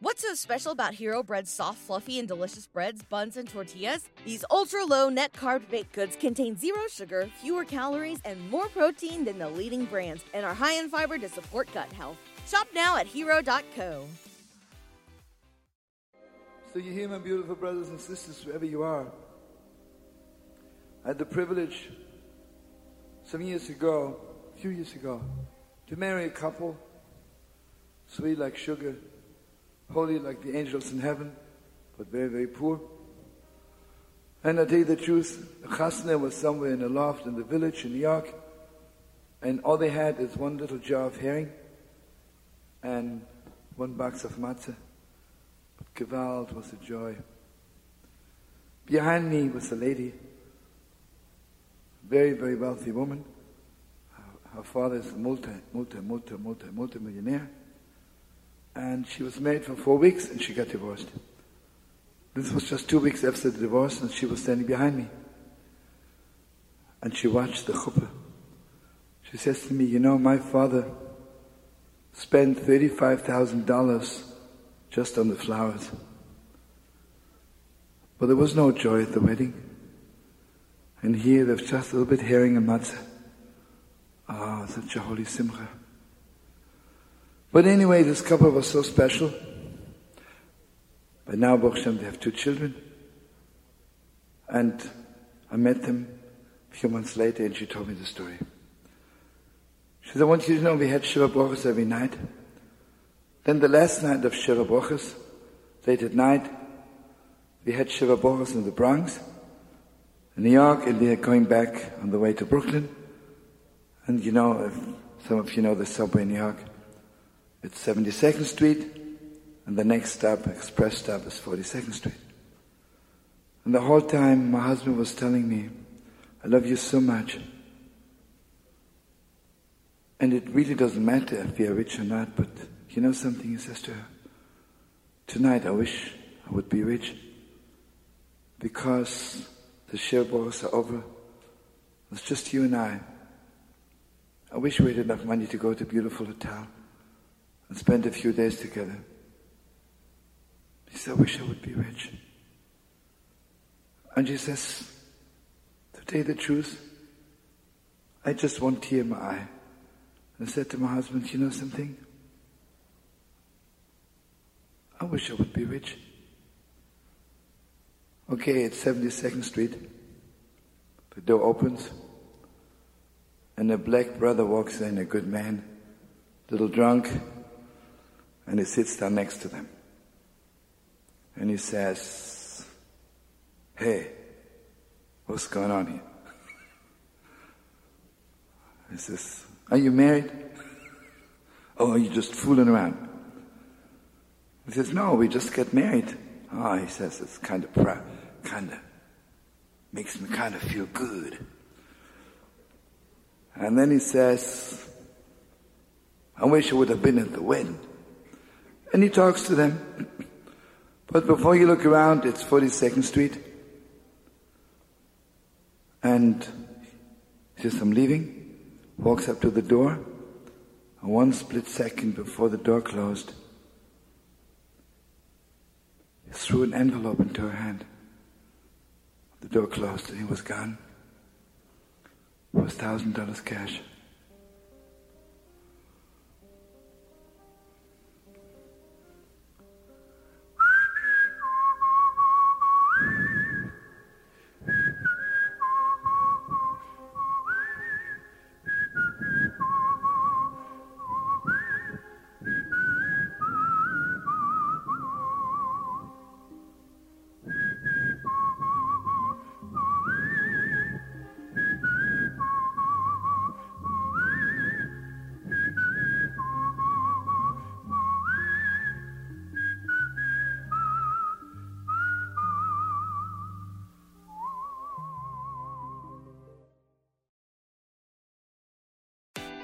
What's so special about Hero Bread's soft, fluffy, and delicious breads, buns, and tortillas? These ultra low net carb baked goods contain zero sugar, fewer calories, and more protein than the leading brands, and are high in fiber to support gut health. Shop now at hero.co. So, you hear, my beautiful brothers and sisters, wherever you are. I had the privilege some years ago, a few years ago, to marry a couple, sweet like sugar holy like the angels in heaven, but very, very poor. And I tell you the truth, the chasna was somewhere in a loft in the village in New York, and all they had is one little jar of herring and one box of matzah. But Gewalt was a joy. Behind me was a lady, very, very wealthy woman. Her, her father is a multi, multi, multi, multi, multi-millionaire and she was married for four weeks and she got divorced. This was just two weeks after the divorce and she was standing behind me. And she watched the chuppah. She says to me, you know, my father spent $35,000 just on the flowers. But there was no joy at the wedding. And here there's just a little bit herring and matzah. Ah, oh, such a holy simcha. But anyway, this couple was so special. But now, Baruch they have two children. And I met them a few months later and she told me the story. She said, I want you to know we had Sheva Brachas every night. Then the last night of Sheva Brachas, late at night, we had Sheva Brachas in the Bronx, in New York, and we are going back on the way to Brooklyn. And you know, some of you know the subway in New York. It's 72nd Street, and the next stop, express stop, is 42nd Street. And the whole time, my husband was telling me, I love you so much. And it really doesn't matter if we are rich or not, but you know something, he says to her, tonight I wish I would be rich because the Sheva Brachas are over. It's just you and I. I wish we had enough money to go to a beautiful hotel and spend a few days together. He said, I wish I would be rich. And she says, to tell you the truth, I just want tear in my eye. And I said to my husband, you know something? I wish I would be rich. Okay, it's 72nd Street. The door opens, and a black brother walks in, a good man, little drunk, and he sits down next to them. And he says, Hey, what's going on here? He says, Are you married? Oh, are you just fooling around? He says, No, we just get married. Oh, he says, it's kind of proud, kind of makes me kind of feel good. And then he says, I wish I would have been at the wedding. And he talks to them. But before you look around, it's 42nd Street. And he says, I'm leaving. Walks up to the door. And one split second before the door closed, he threw an envelope into her hand. The door closed and he was gone. It was thousand dollars cash.